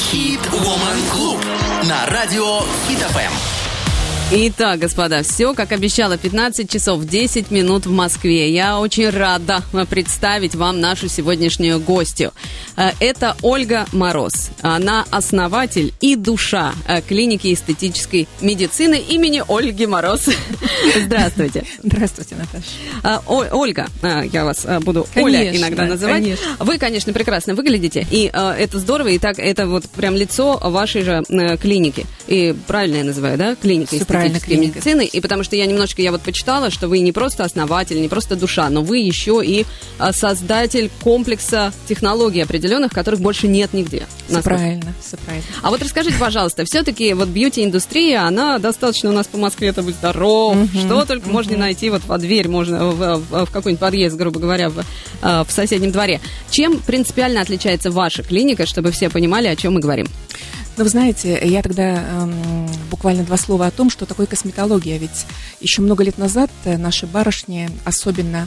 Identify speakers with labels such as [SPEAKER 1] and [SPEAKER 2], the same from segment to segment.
[SPEAKER 1] Хит Woman Club на радио Хит ФМ.
[SPEAKER 2] Итак, господа, все, как обещала, 15 часов 10 минут в Москве. Я очень рада представить вам нашу сегодняшнюю гостью. Э, Это Ольга Мороз. Она основатель и душа э, клиники эстетической медицины имени Ольги Мороз. Здравствуйте.
[SPEAKER 3] Здравствуйте, Наташа.
[SPEAKER 2] О- Ольга, я вас буду Оля
[SPEAKER 3] Конечно,
[SPEAKER 2] иногда называть.
[SPEAKER 3] конечно.
[SPEAKER 2] Вы, конечно, прекрасно выглядите, и это здорово, и так это вот прям лицо вашей же э, клиники. И правильно я называю, да? Клиника
[SPEAKER 3] Всё правильно,
[SPEAKER 2] эстетической медицины. И потому что я немножечко, я вот почитала, что вы не просто основатель, не просто душа, но вы еще и а, создатель комплекса технологий определенных, которых больше нет нигде.
[SPEAKER 3] Все правильно, все правильно.
[SPEAKER 2] а вот расскажите, пожалуйста, все-таки вот бьюти-индустрия, она достаточно у нас по Москве, это будь здоров, что только можно найти вот во дверь, можно в, в- в какой-нибудь подъезд, грубо говоря, в, э, в соседнем дворе. Чем принципиально отличается ваша клиника, чтобы все понимали, о чем мы говорим?
[SPEAKER 3] Но вы знаете, я тогда эм, буквально два слова о том, что такое косметология. Ведь еще много лет назад э, наши барышни особенно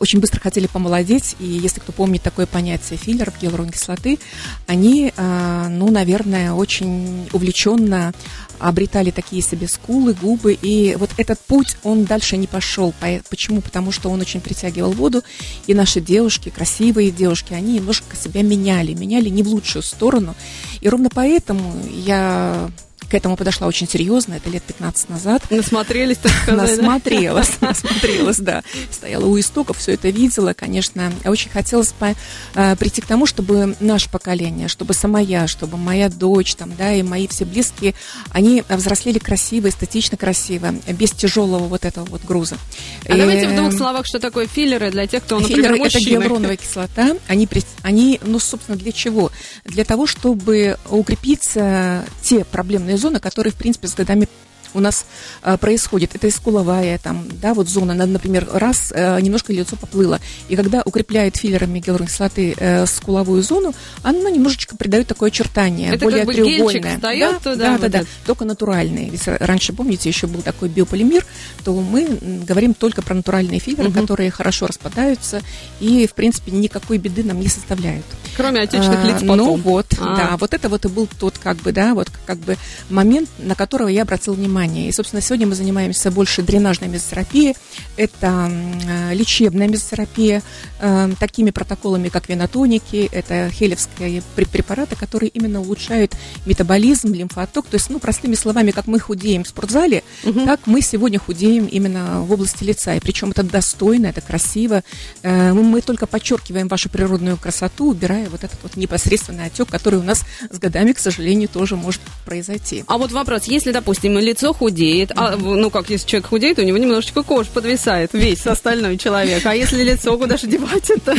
[SPEAKER 3] очень быстро хотели помолодеть. И если кто помнит такое понятие филлеров, гиалуроновой кислоты, они, э, ну, наверное, очень увлеченно обретали такие себе скулы, губы. И вот этот путь, он дальше не пошел. По- Почему? Потому что он очень притягивал воду. И наши девушки, красивые девушки, они немножко себя меняли. Меняли не в лучшую сторону. И ровно поэтому я к этому подошла очень серьезно, это лет 15 назад.
[SPEAKER 2] Насмотрелись, так сказать, да?
[SPEAKER 3] Насмотрелась, насмотрелась, да. Стояла у истоков, все это видела, конечно. Очень хотелось по- э, прийти к тому, чтобы наше поколение, чтобы сама я, чтобы моя дочь, там, да, и мои все близкие, они взрослели красиво, эстетично красиво, без тяжелого вот этого вот груза.
[SPEAKER 2] А давайте в двух
[SPEAKER 3] Эм,
[SPEAKER 2] словах, что такое филлеры для тех, кто, например,
[SPEAKER 3] Филлеры это гиалуроновая кислота. Они, они, ну, собственно, для чего? Для того, чтобы укрепиться те проблемные зоны, которые, в принципе, с годами у нас э, происходит. Это и скуловая, там, да, вот зона, на- например, раз э, немножко лицо поплыло. И когда укрепляет филлерами гиалуроновой кислоты э, скуловую зону, она немножечко придает такое очертание,
[SPEAKER 2] Это
[SPEAKER 3] более
[SPEAKER 2] как бы
[SPEAKER 3] треугольное.
[SPEAKER 2] встаёт
[SPEAKER 3] да,
[SPEAKER 2] туда,
[SPEAKER 3] да,
[SPEAKER 2] вот
[SPEAKER 3] да, да, только натуральные. Ведь раньше, помните, еще был такой биополимер, то мы говорим только про натуральные филлеры,
[SPEAKER 2] Мгм.
[SPEAKER 3] которые хорошо распадаются и, в принципе, никакой беды нам не составляют.
[SPEAKER 2] Кроме отечественных лиц
[SPEAKER 3] А,
[SPEAKER 2] потом.
[SPEAKER 3] Ну вот,
[SPEAKER 2] А.
[SPEAKER 3] да, вот это вот и был тот как бы, да, вот как бы момент, на которого я обратила внимание. И, собственно, сегодня мы занимаемся больше дренажной мезотерапией, это э, лечебная мезотерапия, э, такими протоколами, как венотоники, это хелевские пре- препараты, которые именно улучшают метаболизм, лимфоток. То есть, ну, простыми словами, как мы худеем в спортзале, так мы сегодня худеем именно в области лица. И причем это достойно, это красиво. Э, Мы мы только подчеркиваем вашу природную красоту, убирая вот этот вот непосредственный отек, который у нас с годами, к сожалению, тоже может произойти.
[SPEAKER 2] А вот вопрос, если, допустим, лицо худеет, а, ну как, если человек худеет, у него немножечко кожа подвисает, весь остальной человек, а если лицо, куда же девать это?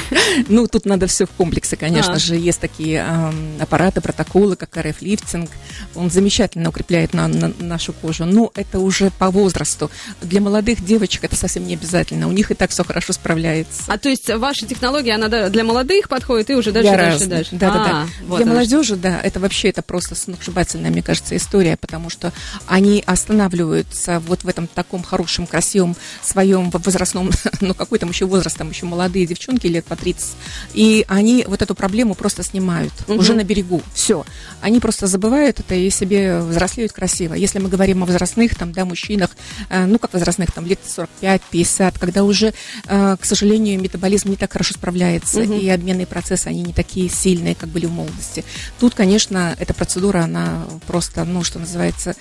[SPEAKER 3] Ну, тут надо все в комплексе, конечно
[SPEAKER 2] А.
[SPEAKER 3] же. Есть такие ам, аппараты, протоколы, как РФ-лифтинг. Он замечательно укрепляет на- на- нашу кожу. Но это уже по возрасту. Для молодых девочек это совсем не обязательно. У них и так все хорошо справляется.
[SPEAKER 2] А то есть ваша технология, она да, для молодых подходит и уже
[SPEAKER 3] Для
[SPEAKER 2] дальше,
[SPEAKER 3] разных.
[SPEAKER 2] дальше?
[SPEAKER 3] Да, да,
[SPEAKER 2] А,
[SPEAKER 3] да.
[SPEAKER 2] вот
[SPEAKER 3] Для молодежи, да, это вообще это просто сногсшибательная, мне кажется, история, потому что они останавливаются вот в этом таком хорошем, красивом своем возрастном, ну какой там еще возраст, там еще молодые девчонки лет по 30, и они вот эту проблему просто снимают
[SPEAKER 2] Мгм.
[SPEAKER 3] уже на берегу, все. Они просто забывают это и себе взрослеют красиво. Если мы говорим о возрастных, там, да, мужчинах, э, ну как возрастных, там, лет 45-50, когда уже, э, к сожалению, метаболизм не так хорошо справляется,
[SPEAKER 2] Мгм.
[SPEAKER 3] и обменные процессы, они не такие сильные, как были в молодости. Тут, конечно, эта процедура, она просто, ну, что называется,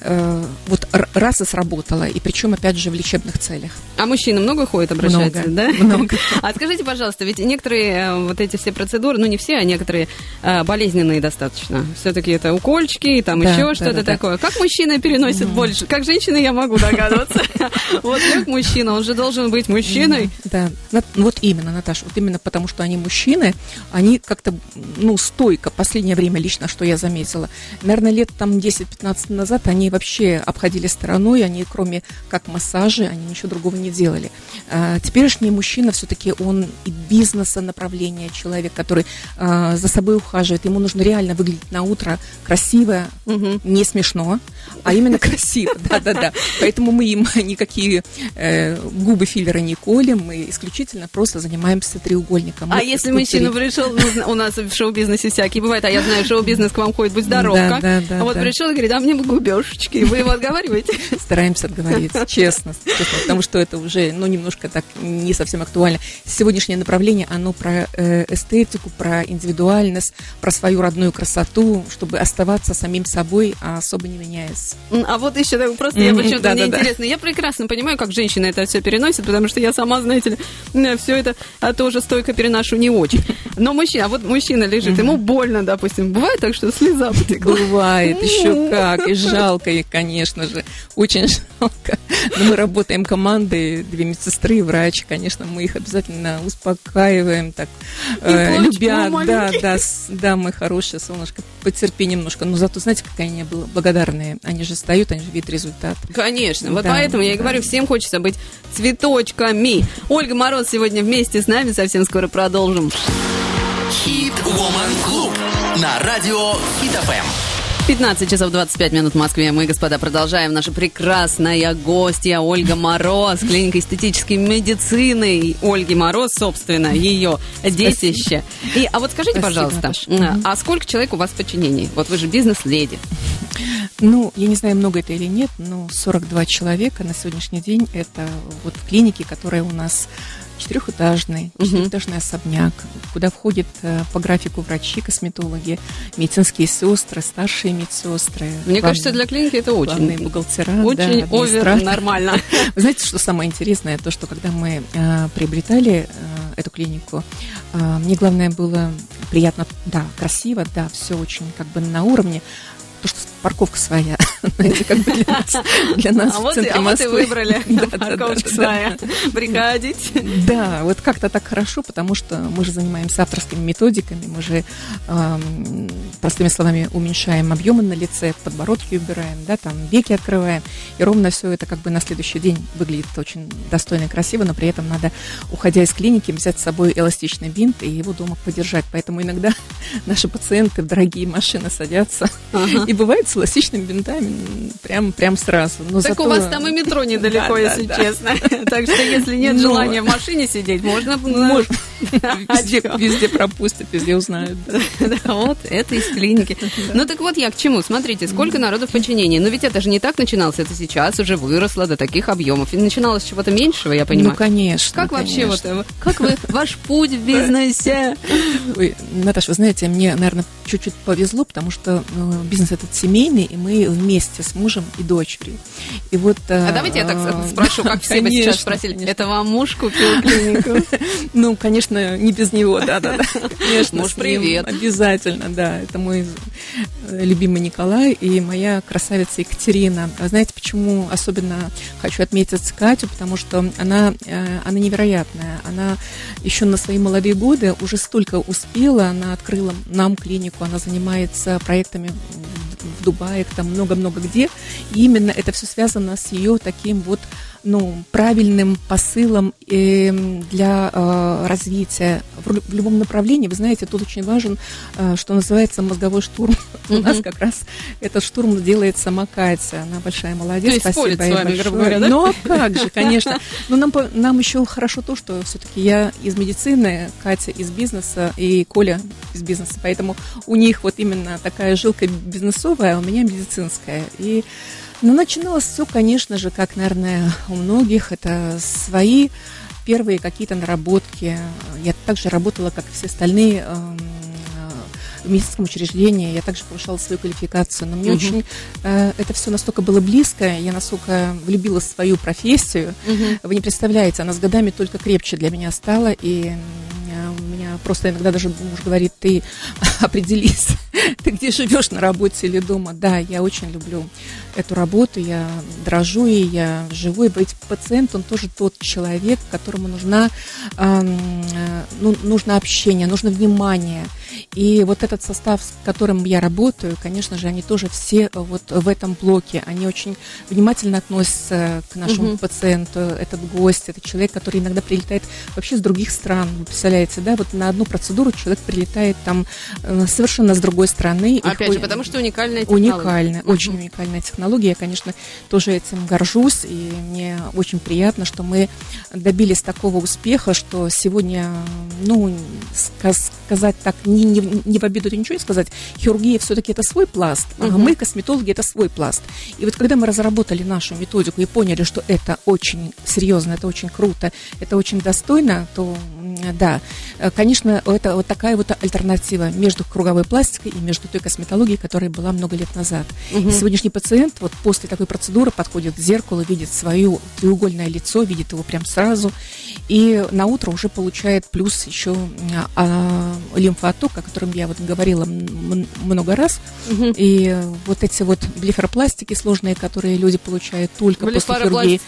[SPEAKER 3] э, вот р- раз и сработала, и причем, опять же, в лечебных целях.
[SPEAKER 2] А мужчины много ходят, обращаются,
[SPEAKER 3] Много,
[SPEAKER 2] да?
[SPEAKER 3] много.
[SPEAKER 2] А скажите, пожалуйста, ведь некоторые э, вот эти все процедуры, ну не все, а некоторые э, болезненные достаточно. Все-таки это укольчики, там
[SPEAKER 3] Да,
[SPEAKER 2] еще
[SPEAKER 3] да,
[SPEAKER 2] что-то
[SPEAKER 3] да,
[SPEAKER 2] такое. Как мужчина переносит больше? Как женщина я могу догадываться. Вот как мужчина, он же должен быть мужчиной.
[SPEAKER 3] Да, вот именно, Наташа, вот именно потому, что они мужчины, они как-то, ну, стойко, последнее время лично, что я заметила, наверное, лет там 10-15 назад они вообще которые обходили стороной, они кроме как массажи, они ничего другого не делали. А, теперешний мужчина все-таки он и бизнеса направления человек, который а, за собой ухаживает, ему нужно реально выглядеть на утро красиво, угу. не смешно, а именно красиво, да-да-да. Поэтому мы им никакие э, губы филлера не колем, мы исключительно просто занимаемся треугольником.
[SPEAKER 2] А если мужчина пришел, ну, у нас в шоу-бизнесе всякие бывают, а я знаю, шоу-бизнес к вам ходит, будь здоров, да, как? Да, да, а вот пришел и говорит, а мне бы губежечки, вы его отговариваете?
[SPEAKER 3] Стараемся отговорить, честно, честно, потому что это уже, ну, немножко так не совсем актуально. Сегодняшнее направление, оно про э, эстетику, про индивидуальность, про свою родную красоту, чтобы оставаться самим собой, а особо не меняясь.
[SPEAKER 2] А вот еще просто, я почему-то мне интересно, я прекрасно понимаю, как женщина это все переносит, потому что я сама, знаете ли, все это а, тоже стойко переношу не очень. Но мужчина, а вот мужчина лежит, ему больно, допустим. Бывает так, что слеза потекла?
[SPEAKER 3] Бывает, еще как. И жалко их, конечно же. Очень жалко. Но мы работаем командой, две медсестры и врач. Конечно, мы их обязательно успокаиваем, так, э, любя. Да, да, да, мы хорошие, солнышко, потерпи немножко. Но зато, знаете, какая они благодарные. Они же встают, они же видят результат.
[SPEAKER 2] Конечно. Вот да, поэтому я и говорю, всем хочется быть цветочками. Ольга Мороз сегодня вместе с нами. Совсем скоро продолжим.
[SPEAKER 1] Хит Woman Клуб на радио Хит ФМ.
[SPEAKER 2] 15 часов 25 минут в Москве. Мы, господа, продолжаем. Наша прекрасная гостья Ольга Мороз, клиника эстетической медицины. Ольги Мороз, собственно, ее детище. И, а вот скажите, Спасибо, пожалуйста, Наташа. а сколько человек у вас в подчинении? Вот вы же бизнес-леди.
[SPEAKER 3] Ну, я не знаю, много это или нет, но 42 человека на сегодняшний день это вот в клинике, которая у нас четырехэтажный, четырехэтажный особняк, куда входят э, по графику врачи, косметологи, медицинские сестры, старшие медсестры.
[SPEAKER 2] Мне главные, кажется, для клиники это очень
[SPEAKER 3] бухгалтера,
[SPEAKER 2] очень да, овер нормально.
[SPEAKER 3] Вы знаете, что самое интересное, то, что когда мы э, приобретали э, эту клинику, э, мне главное было приятно, да, красиво, да, все очень как бы на уровне, то, что парковка своя. Знаете, как бы для нас, для нас
[SPEAKER 2] а
[SPEAKER 3] в
[SPEAKER 2] вот,
[SPEAKER 3] центре
[SPEAKER 2] а
[SPEAKER 3] Москвы.
[SPEAKER 2] Вот и выбрали да, парковочка да, своя. Да, Приходите.
[SPEAKER 3] Да, вот как-то так хорошо, потому что мы же занимаемся авторскими методиками, мы же, эм, простыми словами, уменьшаем объемы на лице, подбородки убираем, да, там веки открываем, и ровно все это как бы на следующий день выглядит очень достойно и красиво, но при этом надо, уходя из клиники, взять с собой эластичный бинт и его дома подержать. Поэтому иногда наши пациенты в дорогие машины садятся ага. и бывает с эластичными бинтами прям, прям сразу.
[SPEAKER 2] Но так зато... у вас там и метро недалеко, если честно. Так что если нет желания в машине сидеть, можно...
[SPEAKER 3] Везде пропустят, везде узнают.
[SPEAKER 2] Вот, это из клиники. Ну так вот я к чему. Смотрите, сколько народу в подчинении. Но ведь это же не так начиналось, это сейчас уже выросло до таких объемов. И начиналось с чего-то меньшего, я понимаю.
[SPEAKER 3] Ну, конечно.
[SPEAKER 2] Как вообще вот, как вы, ваш путь в бизнесе?
[SPEAKER 3] Наташа, вы знаете, мне, наверное, чуть-чуть повезло, потому что ну, бизнес этот семейный, и мы вместе с мужем и дочерью. И вот...
[SPEAKER 2] А давайте я так спрошу, как все бы сейчас спросили. Это вам муж купил клинику?
[SPEAKER 3] Ну, конечно, не без него, да-да-да.
[SPEAKER 2] Конечно, муж, привет.
[SPEAKER 3] Обязательно, да. Это мой э, любимый Николай и моя красавица Екатерина. А знаете, почему особенно хочу отметить Катю? Потому что она, э, она невероятная. Она еще на свои молодые годы уже столько успела. Она открыла нам клинику, она занимается проектами в Дубае, там много-много где. И именно это все связано с ее таким вот ну, правильным посылом э, для э, развития в, любом направлении. Вы знаете, тут очень важен, э, что называется мозговой штурм. У нас как раз этот штурм делает сама Катя. Она большая молодец.
[SPEAKER 2] Спасибо говоря,
[SPEAKER 3] да? Ну, а как же, конечно. Но нам, нам еще хорошо то, что все-таки я из медицины, Катя из бизнеса и Коля из бизнеса. Поэтому у них вот именно такая жилка бизнесовая, а у меня медицинская. И но ну, начиналось все, конечно же, как, наверное, у многих, это свои первые какие-то наработки. Я также работала, как и все остальные, эм, в медицинском учреждении, я также повышала свою квалификацию, но мне угу. очень э, это все настолько было близко, я настолько влюбила в свою профессию, угу. вы не представляете, она с годами только крепче для меня стала, и у меня просто иногда даже муж говорит, ты определись, ты где живешь, на работе или дома. Да, я очень люблю эту работу, я дрожу и я живу. И быть пациент, он тоже тот человек, которому нужна, э, ну, нужно общение, нужно внимание. И вот этот состав, с которым я работаю, конечно же, они тоже все вот в этом блоке. Они очень внимательно относятся к нашему угу. пациенту. Этот гость, это человек, который иногда прилетает вообще с других стран. Вы представляете, да? Вот на одну процедуру человек прилетает там э, совершенно с другой страны.
[SPEAKER 2] Опять Их, же, потому что уникальная технология.
[SPEAKER 3] Уникальная, угу. очень уникальная технология. Я, конечно, тоже этим горжусь. И мне очень приятно, что мы добились такого успеха, что сегодня, ну, сказать так, не, не не в обиду ничего сказать, хирургия все-таки это свой пласт, угу. а мы, косметологи, это свой пласт. И вот когда мы разработали нашу методику и поняли, что это очень серьезно, это очень круто, это очень достойно, то да, э, конечно, это вот такая вот альтернатива между круговой пластикой и между той косметологией, которая была много лет назад. Угу. И сегодняшний пациент вот после такой процедуры подходит к зеркалу, видит свое треугольное лицо, видит его прям сразу, и на утро уже получает плюс еще а, лимфооток, о котором я вот говорила много раз. Угу. И вот эти вот блефаропластики сложные, которые люди получают только после хирургии.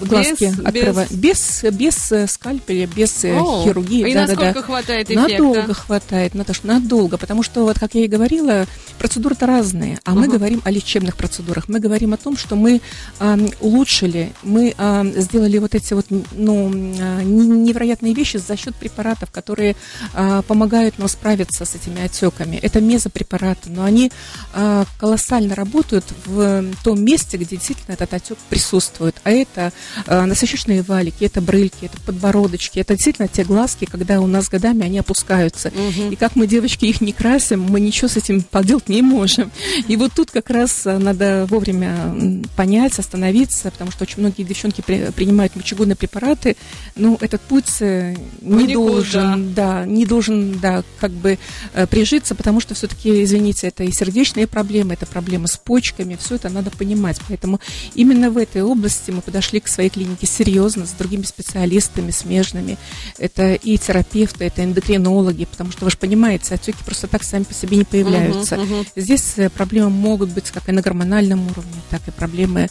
[SPEAKER 3] Глазки без, открывают. Без, без, без э, скальпеля, без э, О, хирургии.
[SPEAKER 2] И да, насколько да, да. хватает
[SPEAKER 3] эффекта? Надолго хватает, Наташа, надолго. Потому что, вот как я и говорила, процедуры-то разные. А угу. мы говорим о лечебных процедурах. Мы говорим о том, что мы э, улучшили, мы э, сделали вот эти вот ну, э, невероятные вещи за счет препаратов, которые э, помогают нам справиться с этими отеками. Это мезопрепараты, но они э, колоссально работают в том месте, где действительно этот отек присутствует. А это э, насыщенные валики, это брыльки, это подбородочки, это действительно те глазки, когда у нас годами они опускаются. Угу. И как мы, девочки, их не красим, мы ничего с этим поделать не можем. И вот тут как раз надо вовремя понять, остановиться, потому что очень многие девчонки при, принимают мочегонные препараты, но этот путь э, не Никуда. должен, да, не должен, да, как бы Э, прижиться, потому что все-таки, извините, это и сердечные проблемы, это проблемы с почками, все это надо понимать. Поэтому именно в этой области мы подошли к своей клинике серьезно, с другими специалистами, смежными. Это и терапевты, это эндокринологи, потому что вы же понимаете, отеки просто так сами по себе не появляются. Uh-huh, uh-huh. Здесь э, проблемы могут быть как и на гормональном уровне, так и проблемы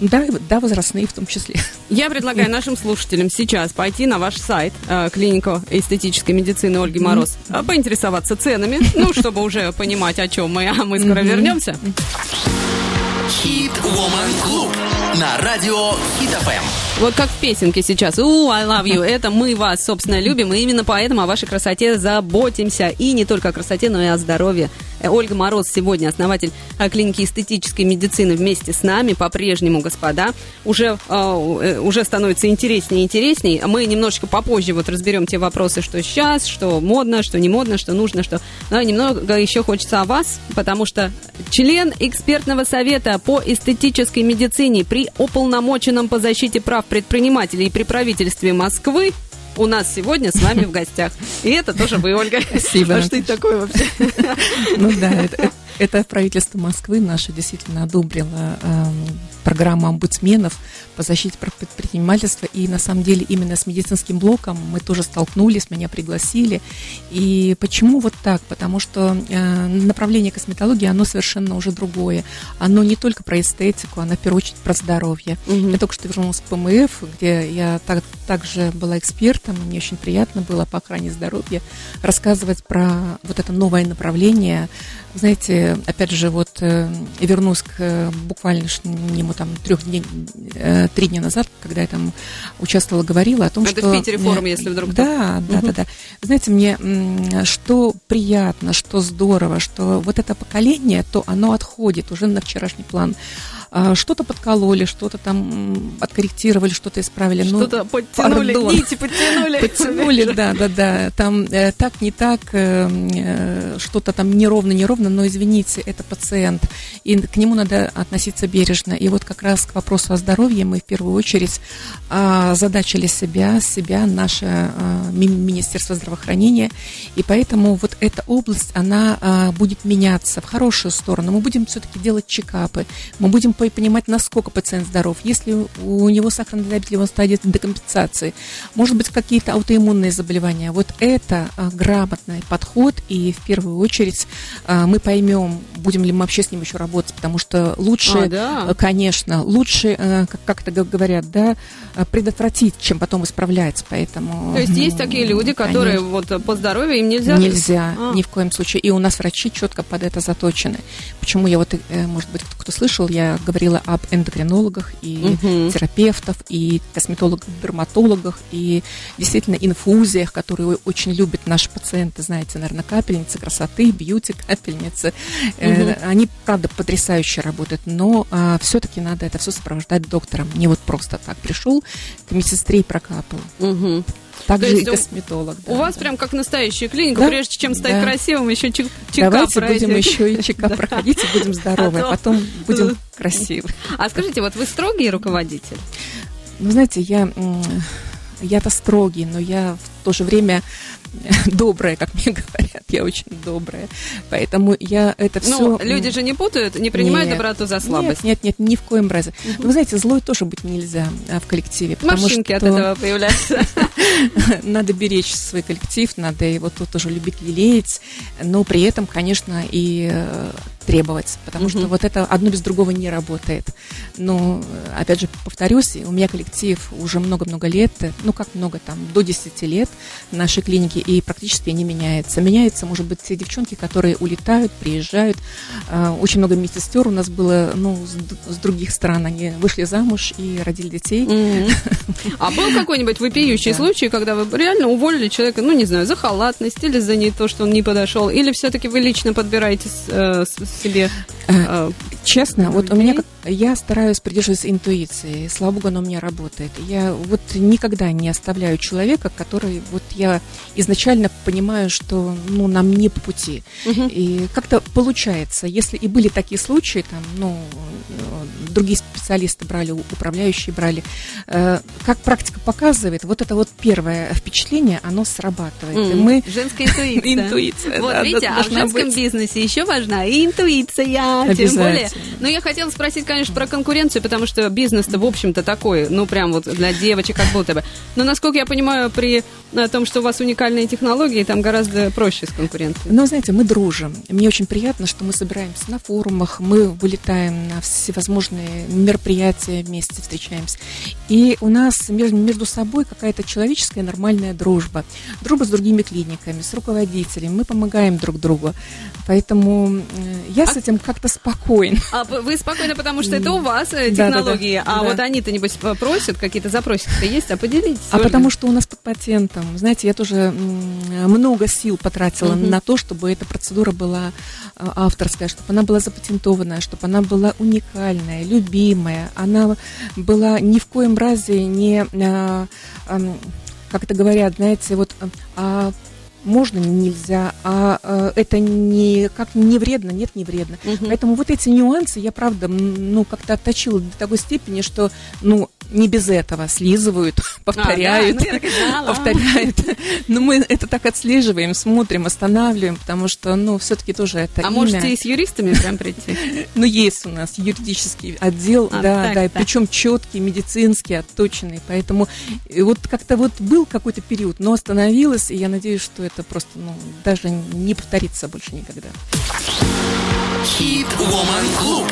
[SPEAKER 3] да, да, возрастные в том числе.
[SPEAKER 2] Я предлагаю нашим слушателям сейчас пойти на ваш сайт э, клинику эстетической медицины Ольги Мороз, mm-hmm. поинтересоваться ценами, ну, чтобы уже понимать, о чем мы, а мы скоро mm-hmm. вернемся.
[SPEAKER 1] Хит Woman Club на радио Хит.
[SPEAKER 2] Вот как в песенке сейчас. У, I love you. Это мы вас, собственно, любим. И именно поэтому о вашей красоте заботимся. И не только о красоте, но и о здоровье. Э, Ольга Мороз сегодня основатель э, клиники эстетической медицины вместе с нами. По-прежнему, господа, уже, э, уже становится интереснее и интереснее. Мы немножечко попозже вот разберем те вопросы, что сейчас, что модно, что не модно, что нужно, что... Но немного еще хочется о вас, потому что член экспертного совета по эстетической медицине при уполномоченном по защите прав предпринимателей при правительстве Москвы у нас сегодня с вами в гостях. И это тоже вы, Ольга.
[SPEAKER 3] Спасибо.
[SPEAKER 2] А что это такое вообще?
[SPEAKER 3] Ну да, это, это правительство Москвы наше действительно одобрило программу омбудсменов по защите предпринимательства. И на самом деле именно с медицинским блоком мы тоже столкнулись, меня пригласили. И почему вот так? Потому что э, направление косметологии, оно совершенно уже другое. Оно не только про эстетику, оно в первую очередь про здоровье. Угу. Я только что вернулась в ПМФ, где я так, также была экспертом, и мне очень приятно было по охране здоровья рассказывать про вот это новое направление. Знаете, опять же, вот э, вернусь к э, буквальному там трех дней, э, три дня назад, когда я там участвовала, говорила о том,
[SPEAKER 2] Это
[SPEAKER 3] что...
[SPEAKER 2] Это в Питере форум, если вдруг...
[SPEAKER 3] Да, да, угу. да, да. Знаете, мне что приятно, что здорово, что вот это поколение, то оно отходит уже на вчерашний план. А, что-то подкололи, что-то там откорректировали, что-то исправили.
[SPEAKER 2] Ну, что-то ну, подтянули, пардон. нити подтянули.
[SPEAKER 3] Подтянули, да, да, да. Там э, так, не так, э, э, что-то там неровно, неровно, но извините, это пациент, и к нему надо относиться бережно. И вот как раз к вопросу о здоровье мы в первую очередь э, задачили себя, себя, наше э, Министерство здравоохранения, и поэтому вот эта область, она э, будет меняться в хорошую сторону. Мы будем все-таки делать чекапы, мы будем и понимать, насколько пациент здоров. Если у него сахарный диабет, его стадия декомпенсации, может быть, какие-то аутоиммунные заболевания. Вот это а, грамотный подход, и в первую очередь а, мы поймем, будем ли мы вообще с ним еще работать, потому что лучше,
[SPEAKER 2] А, да?
[SPEAKER 3] конечно, лучше, э, как, это говорят, да, э, предотвратить, чем потом исправляться, поэтому...
[SPEAKER 2] То есть есть такие люди, которые
[SPEAKER 3] Конечно.
[SPEAKER 2] вот по здоровью им нельзя?
[SPEAKER 3] Нельзя,
[SPEAKER 2] А.
[SPEAKER 3] ни в коем случае. И у нас врачи четко под это заточены. Почему я вот, э, может быть, кто слышал, я говорила об эндокринологах и
[SPEAKER 2] Мгм.
[SPEAKER 3] терапевтов, и косметологах, дерматологах, и действительно инфузиях, которые очень любят наши пациенты, знаете, наверное, капельницы красоты, бьюти капельницы. Э. Они, правда, потрясающе работают, но все-таки надо это все сопровождать доктором. Не вот просто так пришел, к медсестре и прокапал.
[SPEAKER 2] Мгм.
[SPEAKER 3] Также
[SPEAKER 2] есть
[SPEAKER 3] и
[SPEAKER 2] у-
[SPEAKER 3] косметолог.
[SPEAKER 2] У
[SPEAKER 3] да,
[SPEAKER 2] вас
[SPEAKER 3] да.
[SPEAKER 2] прям как настоящая клиника,
[SPEAKER 3] Да,
[SPEAKER 2] прежде чем стать
[SPEAKER 3] да.
[SPEAKER 2] красивым, еще чек- чекап
[SPEAKER 3] Давайте
[SPEAKER 2] пройти.
[SPEAKER 3] будем еще и чекап проходить, и будем здоровы,
[SPEAKER 2] А то-
[SPEAKER 3] а потом будем красивы.
[SPEAKER 2] А скажите, вот вы строгий руководитель?
[SPEAKER 3] Ну, знаете, я, я-то строгий, но я в то же время добрая, как мне говорят, я очень добрая. Поэтому я это все...
[SPEAKER 2] Ну, люди же не путают, не принимают
[SPEAKER 3] Нет.
[SPEAKER 2] доброту за слабость.
[SPEAKER 3] Нет, нет, нет, ни в коем разе. Вы знаете, злой тоже быть нельзя а, в коллективе. потому
[SPEAKER 2] Морщинки от
[SPEAKER 3] что
[SPEAKER 2] этого появляются.
[SPEAKER 3] Надо беречь свой коллектив, надо его тут тоже любить, лелеять, но при этом, конечно, и э, требовать, потому что
[SPEAKER 2] Мгм.
[SPEAKER 3] вот это одно без другого не работает. Но, э, опять же, повторюсь, у меня коллектив уже много-много лет, э, ну как много там, до 10 лет в нашей клинике, и практически не меняется. Меняется, может быть, те девчонки, которые улетают, приезжают. Э, Очень много медсестер у нас было, ну, с других стран, они вышли замуж и родили детей.
[SPEAKER 2] Мгм. А был какой-нибудь вопиющий
[SPEAKER 3] Да.
[SPEAKER 2] случай, когда вы реально уволили человека, ну, не знаю, за халатность или за не то, что он не подошел, или все-таки вы лично подбираете э, себе э,
[SPEAKER 3] Честно, вот у меня я стараюсь придерживаться интуиции. Слава богу, она у меня работает. Я вот никогда не оставляю человека, который вот я изначально понимаю, что ну нам не по пути. И как-то получается, если и были такие случаи, там, ну, э, другие специалисты брали, управляющие брали, э, как практика показывает, вот это вот первое впечатление, оно срабатывает. И
[SPEAKER 2] М,
[SPEAKER 3] мы
[SPEAKER 2] Женская интуиция.
[SPEAKER 3] Интуиция,
[SPEAKER 2] Вот,
[SPEAKER 3] да,
[SPEAKER 2] видите, а в женском
[SPEAKER 3] быть.
[SPEAKER 2] бизнесе еще важна интуиция, тем более. Ну, я хотела спросить, конечно, про конкуренцию, потому что бизнес-то, в общем-то, такой, ну, прям вот для девочек как будто бы. Но, насколько я понимаю, при э, том, что у вас уникальные технологии, там гораздо проще с конкуренцией.
[SPEAKER 3] Но, знаете, мы дружим. Мне очень приятно, что мы собираемся на форумах, мы вылетаем на всевозможные мероприятия вместе, встречаемся. И у нас между, собой какая-то человеческая нормальная дружба. Дружба с другими клиниками, с руководителями. Мы помогаем друг другу. Поэтому э, я с этим как-то спокойна.
[SPEAKER 2] А вы спокойно, потому что это у вас э,
[SPEAKER 3] Да, да, да.
[SPEAKER 2] технологии, а
[SPEAKER 3] Да.
[SPEAKER 2] вот они-то, небось, просят, какие-то запросики-то есть, а поделитесь.
[SPEAKER 3] А
[SPEAKER 2] Ольга.
[SPEAKER 3] потому что у нас под патентом, знаете, я тоже много сил потратила
[SPEAKER 2] Мгм.
[SPEAKER 3] на то, чтобы эта процедура была а, авторская, чтобы она была запатентованная, чтобы она была уникальная, любимая, она была ни в коем разе не, а, ам, как это говорят, знаете, вот а, можно, нельзя, а, а, это не, как не вредно, нет, не вредно.
[SPEAKER 2] Мгм.
[SPEAKER 3] Поэтому вот эти нюансы я, правда, ну, как-то отточила до такой степени, что, ну, не без этого слизывают, повторяют,
[SPEAKER 2] А, да, ну,
[SPEAKER 3] повторяют. Но мы это так отслеживаем, смотрим, останавливаем, потому что, ну, все-таки тоже это
[SPEAKER 2] А
[SPEAKER 3] имя.
[SPEAKER 2] можете и с юристами прям прийти?
[SPEAKER 3] Ну, есть у нас юридический отдел,
[SPEAKER 2] А,
[SPEAKER 3] да,
[SPEAKER 2] так,
[SPEAKER 3] да,
[SPEAKER 2] так.
[SPEAKER 3] причем четкий, медицинский, отточенный. Поэтому и вот как-то вот был какой-то период, но остановилась, и я надеюсь, что это просто, ну, даже не повторится больше никогда.
[SPEAKER 1] Хит Woman Club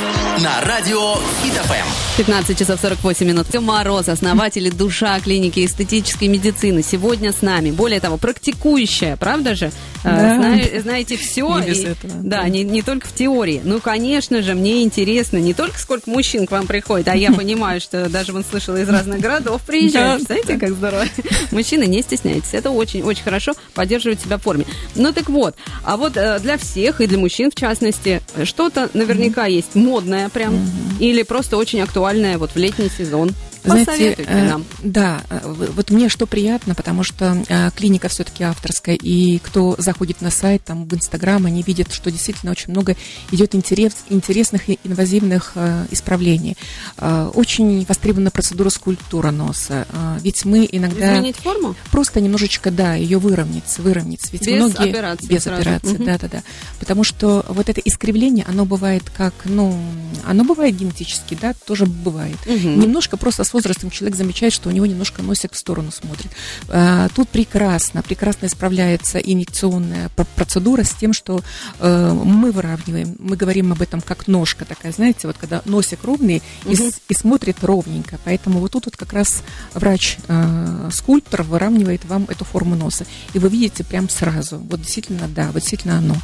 [SPEAKER 1] на радио Хит ФМ.
[SPEAKER 2] 15 часов 48 минут. Артем Мороз, основатель и душа клиники эстетической медицины, сегодня с нами. Более того, практикующая, правда же? Э,
[SPEAKER 3] Да.
[SPEAKER 2] зна- знаете все.
[SPEAKER 3] Не без этого,
[SPEAKER 2] Да, не, не только в теории. Ну, конечно же, мне интересно не только сколько мужчин к вам приходит, а я понимаю, что даже вон слышала из разных городов приезжают.
[SPEAKER 3] Да,
[SPEAKER 2] Знаете, как здорово. Мужчины, не стесняйтесь. Это очень-очень хорошо поддерживать себя в форме. Ну, так вот. А вот э, для всех, и для мужчин в частности, что-то наверняка есть модное прям, или просто очень актуальное вот в летний сезон.
[SPEAKER 3] Знаете, э,
[SPEAKER 2] нам.
[SPEAKER 3] Да, э, вот мне что приятно, потому что э, клиника все-таки авторская, и кто заходит на сайт, там, в Инстаграм, они видят, что действительно очень много идет интерес, интересных и инвазивных исправлений. Очень востребована процедура скульптура носа, ведь мы иногда...
[SPEAKER 2] Изменить форму?
[SPEAKER 3] Просто немножечко, да, ее выровнять, выровнять. Ведь
[SPEAKER 2] Без
[SPEAKER 3] многие...
[SPEAKER 2] операции
[SPEAKER 3] Без
[SPEAKER 2] сразу.
[SPEAKER 3] операции,
[SPEAKER 2] Мгм.
[SPEAKER 3] да, да, да. Потому что вот это искривление, оно бывает как, ну, оно бывает генетически, да, тоже бывает.
[SPEAKER 2] Мгм.
[SPEAKER 3] Немножко просто с возрастом человек замечает, что у него немножко носик в сторону смотрит. А, Тут прекрасно, прекрасно исправляется инъекционная пр- процедура с тем, что э, мы выравниваем, мы говорим об этом как ножка такая, знаете, вот когда носик ровный и, с- и смотрит ровненько. Поэтому вот тут вот как раз врач-скульптор выравнивает вам эту форму носа. И вы видите прям сразу, вот действительно, да, вот действительно оно.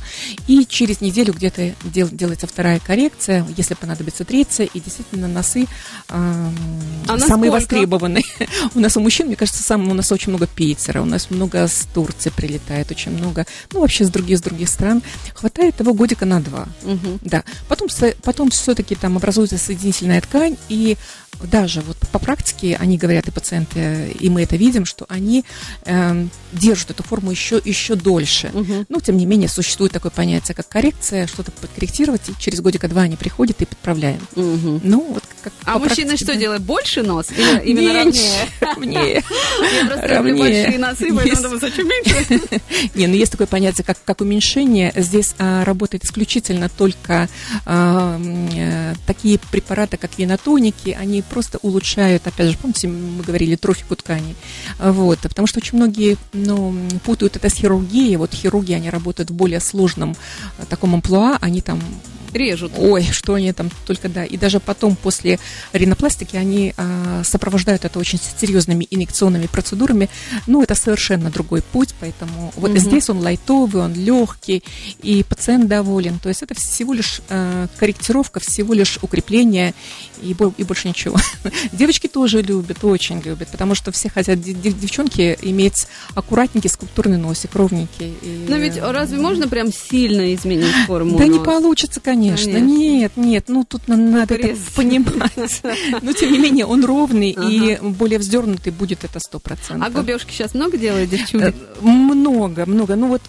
[SPEAKER 3] И через неделю где-то дел- делается вторая коррекция, если понадобится третья, и действительно носы эм,
[SPEAKER 2] А
[SPEAKER 3] самые
[SPEAKER 2] насколько?
[SPEAKER 3] востребованные. У нас у мужчин, мне кажется, сам, у нас очень много Питера, у нас много с Турции прилетает, очень много, ну, вообще с других, с других стран. Хватает его годика на два.
[SPEAKER 2] Мгм.
[SPEAKER 3] Да. Потом, потом все-таки там образуется соединительная ткань, и даже вот по практике они говорят, и пациенты, и мы это видим, что они эм, держат эту форму еще, еще дольше.
[SPEAKER 2] Мгм.
[SPEAKER 3] Но, тем не менее, существует такое понятие, как коррекция, что-то подкорректировать, и через годика два они приходят и подправляем.
[SPEAKER 2] Мгм.
[SPEAKER 3] Ну, вот как
[SPEAKER 2] А мужчины
[SPEAKER 3] практике,
[SPEAKER 2] что
[SPEAKER 3] да.
[SPEAKER 2] делают? Больше нос? Или именно
[SPEAKER 3] Меньше,
[SPEAKER 2] ровнее?
[SPEAKER 3] ровнее.
[SPEAKER 2] Я просто люблю большие носы, поэтому думаю, зачем меньше?
[SPEAKER 3] Не, ну есть такое понятие, как, как уменьшение. Здесь а, работает исключительно только а, э, такие препараты, как венотоники. Они просто улучшают, опять же, помните, мы говорили, трофику тканей. Вот, потому что очень многие ну, путают это с хирургией. Вот хирурги, они работают в более сложном а, таком амплуа. Они там
[SPEAKER 2] Режут.
[SPEAKER 3] Ой, что они там только да. И даже потом, после ринопластики, они а, сопровождают это очень серьезными инъекционными процедурами. Ну, это совершенно другой путь, поэтому вот
[SPEAKER 2] Мгм.
[SPEAKER 3] здесь он лайтовый, он легкий, и пациент доволен. То есть это всего лишь а, корректировка, всего лишь укрепление и, и больше ничего. Девочки тоже любят, очень любят, потому что все хотят, де- де- девчонки, иметь аккуратненький скульптурный носик, ровненький. И,
[SPEAKER 2] Но ведь разве можно прям сильно изменить форму
[SPEAKER 3] да не
[SPEAKER 2] носа?
[SPEAKER 3] получится, конечно.
[SPEAKER 2] Конечно.
[SPEAKER 3] Нет, нет, ну тут на- надо это понимать. Но тем не менее он ровный и более вздернутый будет это сто процентов.
[SPEAKER 2] А губежки сейчас много делают девчонки?
[SPEAKER 3] Э, Много, много. Ну вот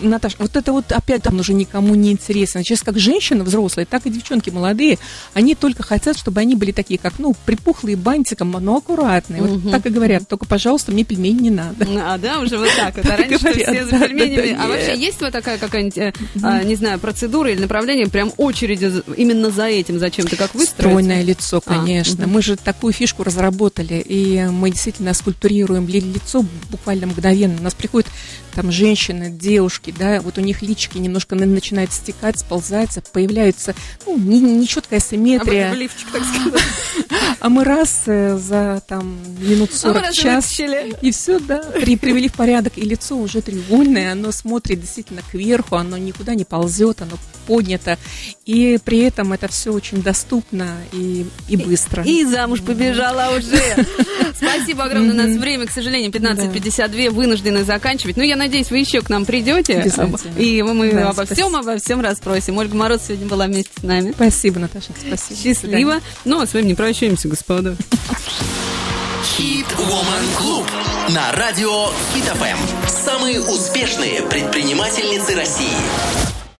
[SPEAKER 3] Наташа, вот это вот опять там уже никому не интересно. Сейчас как женщины взрослые, так и девчонки молодые, они только хотят, чтобы они были такие, как, ну, припухлые бантиком, но аккуратные. Вот
[SPEAKER 2] Мгм.
[SPEAKER 3] так и говорят, только, пожалуйста, мне пельмени не надо.
[SPEAKER 2] А, да, уже вот так
[SPEAKER 3] Так
[SPEAKER 2] раньше все за пельменями. А вообще есть вот такая какая-нибудь, э, а, не знаю, процедура или направление, прям очереди именно за этим зачем-то, как выстроить?
[SPEAKER 3] Стройное лицо,
[SPEAKER 2] А,
[SPEAKER 3] конечно. Мы же такую фишку разработали, и мы действительно скульптурируем ли- лицо буквально мгновенно. У нас приходят там женщины, девушки, да, вот у них личики немножко на- начинают стекать, сползать, появляется ну, не- нечеткая симметрия.
[SPEAKER 2] А, в лифчик, так сказать.
[SPEAKER 3] А мы раз э, за там минут
[SPEAKER 2] А мы
[SPEAKER 3] 40
[SPEAKER 2] раз
[SPEAKER 3] час
[SPEAKER 2] вытащили.
[SPEAKER 3] и все, да, при, привели в порядок. И лицо уже треугольное, оно смотрит действительно кверху, оно никуда не ползет, оно поднято. И при этом это все очень доступно и, и быстро.
[SPEAKER 2] И замуж побежала уже. Спасибо огромное. У нас время, к сожалению, 15.52, вынуждены заканчивать. Но я надеюсь, вы еще к нам придете. И мы
[SPEAKER 3] Да,
[SPEAKER 2] обо всем,
[SPEAKER 3] спасибо.
[SPEAKER 2] обо всем расспросим. Ольга Мороз сегодня была вместе с нами.
[SPEAKER 3] Спасибо, Наташа, спасибо.
[SPEAKER 2] Счастливо. Ну, а с вами не прощаемся, господа.
[SPEAKER 1] Хит Woman Клуб на радио Хит ФМ. Самые успешные предпринимательницы России.